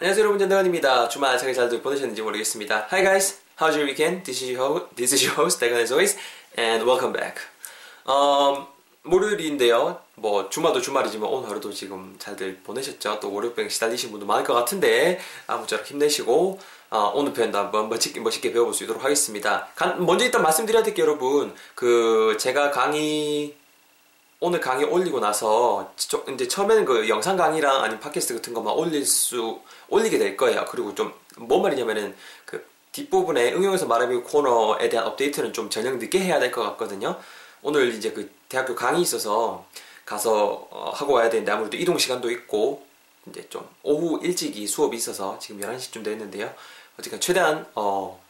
안녕하세요 여러분 전대건입니다. 주말 잘 잘들 보내셨는지 모르겠습니다. Hi guys, how's your weekend? This is your this is your host, 대건 as always, and welcome back. 음, 월요일인데요. 뭐 주말도 주말이지만 오늘 하루도 지금 잘들 보내셨죠? 또 월요병 시달리신 분도 많을 것 같은데 아무쪼록 힘내시고 어, 오늘 편도 한번 멋있게, 멋있게 배워볼 수 있도록 하겠습니다. 간- 먼저 일단 말씀드려야 될 게 여러분 그 제가 강의 오늘 강의 올리고 나서 저- 이제 처음에는 그 영상 강의랑 아니면 팟캐스트 같은 것만 올릴 수 올리게 될 거예요. 그리고 좀 뭔 말이냐면은 그 뒷부분에 응용해서 말하는 코너에 대한 업데이트는 좀 저녁 늦게 해야 될 것 같거든요. 오늘 이제 그 대학교 강의 있어서 가서 어, 하고 와야 되는데 아무래도 이동 시간도 있고 이제 좀 오후 일찍이 수업이 있어서 지금 11시쯤 됐는데요. 어쨌든 최대한 어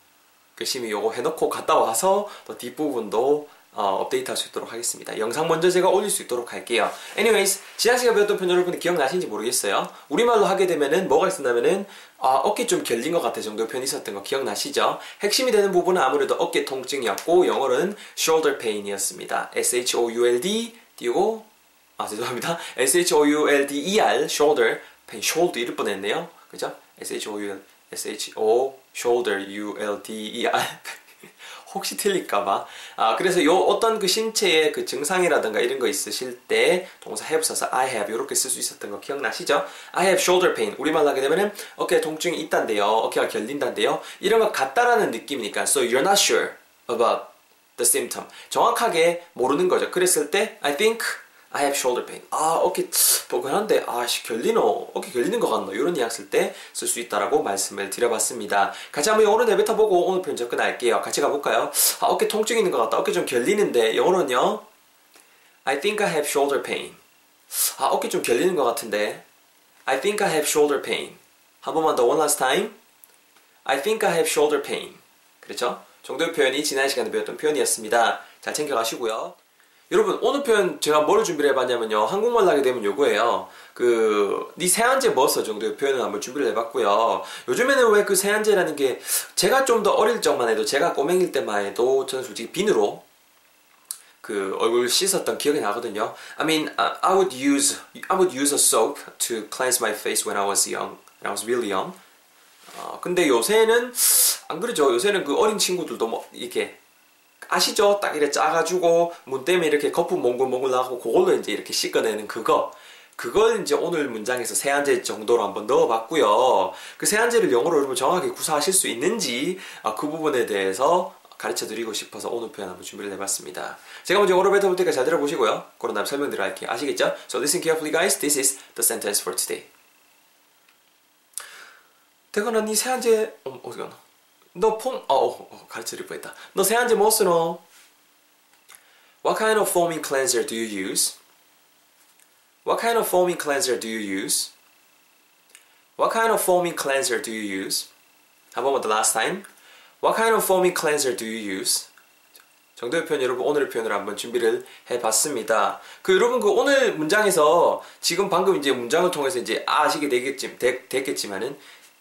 열심히 요거 해놓고 갔다 와서 또 뒷부분도 어, 업데이트 할 수 있도록 하겠습니다. 영상 먼저 제가 올릴 수 있도록 할게요. Anyways, 지난 시간에 배웠던 편 여러분들 기억나시는지 모르겠어요. 우리말로 하게 되면은 뭐가 있었냐면은 아, 어깨 좀 결린 것 같아 정도의 편이 있었던 거 기억나시죠? 핵심이 되는 부분은 아무래도 어깨 통증이었고 영어로는 shoulder pain이었습니다. S-H-O-U-L-D 띄우고 아 죄송합니다. S-H-O-U-L-D-E-R shoulder pain shoulder 이럴 뻔했네요. 그죠? S-H-O-U-L S-H-O shoulder U-L-D-E-R 혹시 틀릴까봐. 아, 그래서 요 어떤 그 신체의 그 증상이라든가 이런 거 있으실 때 동사 have 써서 I have 이렇게 쓸 수 있었던 거 기억나시죠? I have shoulder pain. 우리말로 하게 되면은 어깨 통증이 있단데요. 어깨가 결린단데요. 이런 거 같다라는 느낌이니까. So you're not sure about the symptom. 정확하게 모르는 거죠. 그랬을 때 I think I have shoulder pain. 아, 어깨 뻐근한데 아, 씨 결리노. 어깨 결리는 것 같노. 이런 이야기 쓸 때 쓸 수 있다라고 말씀을 드려봤습니다. 같이 한번 영어로 내뱉어 보고 오늘 편 접근할게요. 같이 가볼까요? 아, 어깨 통증 있는 것 같다. 어깨 좀 결리는데 영어로는요. I think I have shoulder pain. 아, 어깨 좀 결리는 것 같은데. I think I have shoulder pain. 한 번만 더 one last time. I think I have shoulder pain. 그렇죠? 정도의 표현이 지난 시간에 배웠던 표현이었습니다. 잘 챙겨가시고요. 여러분 오늘 표현 제가 뭐를 준비를 해봤냐면요. 한국말로 하게 되면 요거예요. 그네 세안제 뭐써 정도의 표현을 한번 준비를 해봤고요. 요즘에는 왜 그 세안제라는 게 제가 좀 더 어릴 적만 해도 제가 꼬맹일 때만 해도 저는 솔직히 비누로 그 얼굴 씻었던 기억이 나거든요. I mean I would use I would use a soap to cleanse my face when I was young when I was really young. 어, 근데 요새는 안 그러죠. 요새는 그 어린 친구들도 뭐 이렇게 아시죠? 딱 이렇게 짜가지고 문 때문에 이렇게 거품 몽글몽글 나고 그걸로 이제 이렇게 씻어내는 그거. 그걸 이제 오늘 문장에서 세안제 정도로 한번 넣어봤고요. 그 세안제를 영어로 여러분 정확하게 구사하실 수 있는지 아, 그 부분에 대해서 가르쳐 드리고 싶어서 오늘 표현 한번 준비를 해봤습니다. 제가 먼저 영어로 뱉어볼 테니까 잘 들어보시고요. 그런 다음 설명 들어갈게요. 아시겠죠? So listen carefully guys. This is the sentence for today. 대건아 니 세안제 어, 어디 가나? 너 폼, 어, 어, 어 가르쳐 드릴 뻔했다. 너 세안제 뭐 쓰노? What kind of foaming cleanser do you use? What kind of foaming cleanser do you use? What kind of foaming cleanser do you use? 한 번만 더 last time. What kind of foaming cleanser do you use? 정도의 표현 여러분 오늘의 표현을 한번 준비를 해봤습니다. 그 여러분 그 오늘 문장에서 지금 방금 이제 문장을 통해서 이제 아시게 되겠지, 되, 됐겠지만은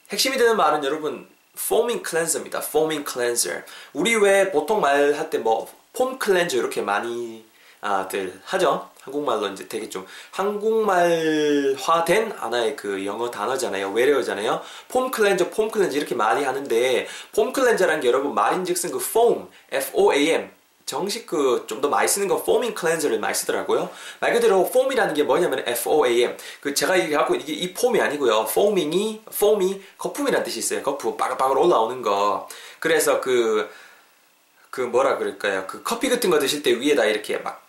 핵심이 되는 말은 여러분 foaming cleanser입니다. foaming cleanser. 우리 왜 보통 말할 때 뭐 foam cleanser 이렇게 많이들 하죠. 한국말로 이제 되게 좀 한국말화된 하나의 그 영어 단어잖아요. 외래어잖아요. foam cleanser 이렇게 많이 하는데 foam cleanser라는 게 여러분 말인즉슨 그 foam, F-O-A-M 정식 그 좀 더 많이 쓰는 거 foaming cleanser를 많이 쓰더라고요. 말 그대로 foam이라는 게 뭐냐면 F-O-A-M. 그 제가 얘기하고 이게 이 폼이 아니고요. foaming이 foam이 거품이라는 뜻이 있어요. 거품 빠글빠글 올라오는 거. 그래서 그그 뭐라 그럴까요? 그 커피 같은 거 드실 때 위에다 이렇게 막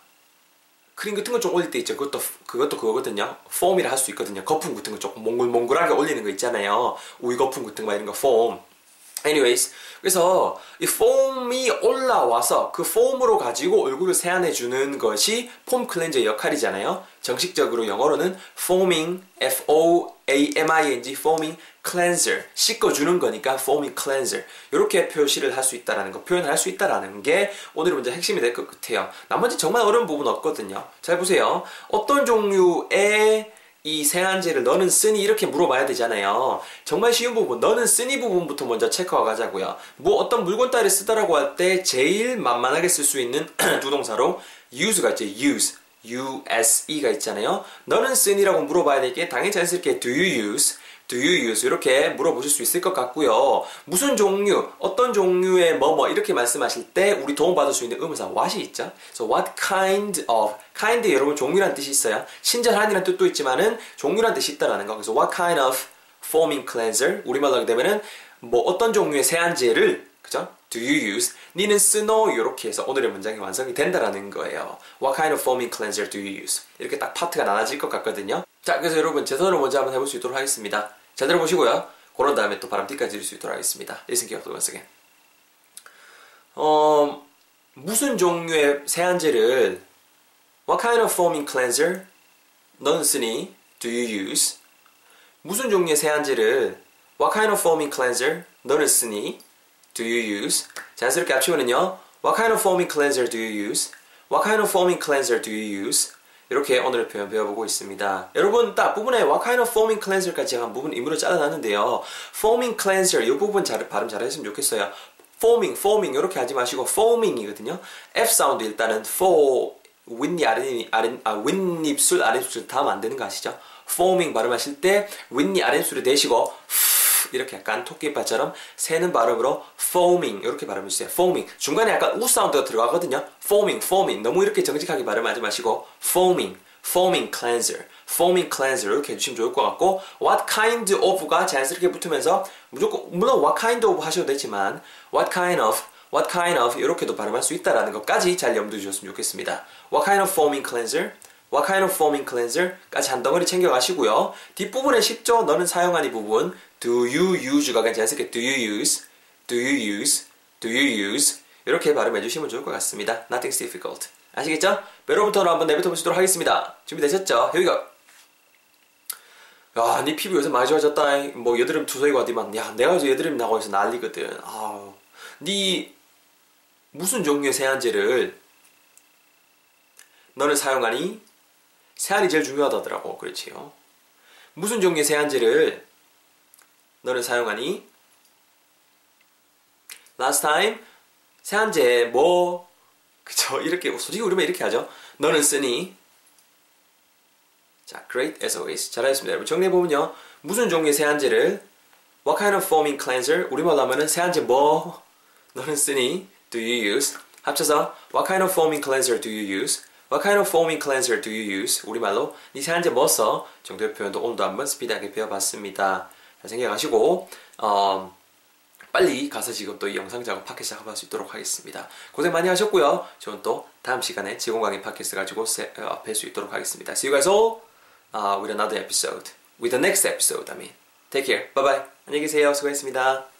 크림 같은 거 좀 올릴 때 있죠. 그것도 그것도 그거거든요. foam이라 할 수 있거든요. 거품 같은 거 조금 몽글몽글하게 올리는 거 있잖아요. 우유 거품 같은 거 이런 거 foam. Anyways 그래서 이 foam이 올라와서 그 foam으로 가지고 얼굴을 세안해 주는 것이 foam cleanser 역할이잖아요. 정식적으로 영어로는 foaming, F-O-A-M-I-N-G, foaming cleanser, 씻어 주는 거니까 foaming cleanser 이렇게 표시를 할 수 있다라는 거, 표현할 수 있다라는 게 오늘 문제 핵심이 될 것 같아요. 나머지 정말 어려운 부분 없거든요. 잘 보세요. 어떤 종류의 이 세안제를 너는 쓰니 이렇게 물어봐야 되잖아요. 정말 쉬운 부분, 너는 쓰니 부분부터 먼저 체크하고 가자고요. 뭐 어떤 물건 따위 쓰다라고 할 때 제일 만만하게 쓸 수 있는 두 동사로 use가 있죠. use, use가 있잖아요. 너는 쓰니라고 물어봐야 될 게 당연히 자연스럽게 do you use, do you use 이렇게 물어보실 수 있을 것 같고요. 무슨 종류, 어떤 종류의 뭐뭐 이렇게 말씀하실 때 우리 도움받을 수 있는 의문사 what이 있죠. So what kind of kind 여러분 종류란 뜻이 있어요. 친절한이라는 뜻도 있지만은 종류란 뜻이 있다라는 거. 그래서 what kind of foaming cleanser 우리말로 하게 되면은 뭐 어떤 종류의 세안제를 그죠? Do you use? 니는 쓰노? 이렇게 해서 오늘의 문장이 완성이 된다라는 거예요. What kind of foaming cleanser do you use? 이렇게 딱 파트가 나눠질 것 같거든요. 자, 그래서 여러분 제 손으로 먼저 한번 해볼 수 있도록 하겠습니다. 잘 들어보시고요. 그런 다음에 또 바람 띠까지 들을 수 있도록 하겠습니다. Once again. 어, 무슨 종류의 세안제를 What kind of foaming cleanser 너는 쓰니? Do you use? 무슨 종류의 세안제를 What kind of foaming cleanser 너는 쓰니? Do you use? 자연스럽게 합치면은요. What kind of foaming cleanser do you use? What kind of foaming cleanser do you use? 이렇게 오늘의 표현 배워보고 있습니다. 여러분 딱 부분에 What kind of foaming cleanser까지 한 부분 임무로 잘라놨는데요. foaming cleanser 이 부분 잘, 발음 잘했으면 좋겠어요. foaming, foaming 이렇게 하지 마시고 foaming이거든요. F 사운드 일단은 for 윗니 아랫니 아랫 아 윗입술 아랫입술 다 되는 거 아시죠? foaming 발음하실 때 윗니 아랫입술을 대시고 이렇게 약간 토끼발처럼 새는 발음으로 foaming 이렇게 발음해 주세요. foaming 중간에 약간 우 사운드가 들어가거든요. foaming, foaming 너무 이렇게 정직하게 발음하지 마시고 foaming, foaming cleanser, foaming cleanser 이렇게 해주시면 좋을 것 같고 what kind of가 자연스럽게 붙으면서 무조건 물론 what kind of 하셔도 되지만 what kind of what kind of 이렇게도 발음할 수 있다라는 것까지 잘 염두에 주셨으면 좋겠습니다. What kind of foaming cleanser? What kind of foaming cleanser?까지 한 덩어리 챙겨가시고요. 뒷부분에 쉽죠? 너는 사용한 이 부분 Do you use가 자연스럽게 Do you use? Do you use? Do you use? 이렇게 발음해 주시면 좋을 것 같습니다. Nothing's difficult. 아시겠죠? 여러분부터는 한번 내뱉어 보시도록 하겠습니다. 준비되셨죠? Go. 야, 네 피부 요새 많이 좋아졌다. 뭐 여드름 투성이고 어디만. 야, 내가 요새 여드름 나고 있어 난리거든. 아우. 네 무슨 종류의 세안제를 너는 사용하니? 세안이 제일 중요하다더라고. 그렇지요. 무슨 종류의 세안제를 너는 사용하니? Last time 세안제 뭐 그쵸 이렇게 솔직히 우리만 이렇게 하죠. 너는 쓰니? 자, great as always 잘하셨습니다. 여러분 정리해 보면요. 무슨 종류의 세안제를 What kind of foaming cleanser 우리말로 하면은 세안제 뭐 너는 쓰니? Do you use? 합쳐서 What kind of foaming cleanser do you use? What kind of foaming cleanser do you use? 우리말로 네 세안제 뭐 써? 정도의 표현도 오늘도 한번 스피드하게 배워봤습니다. 잘 생각하시고 어, 빨리 가서 지금 또 이 영상 작업 팟캐스트 작업할 수 있도록 하겠습니다. 고생 많이 하셨고요. 저는 또 다음 시간에 지공 강의 팟캐스트 가지고 어, 뵐수 있도록 하겠습니다. See you guys all uh, with another episode. With the next episode, I mean. Take care. Bye bye. 안녕히 계세요. 수고했습니다.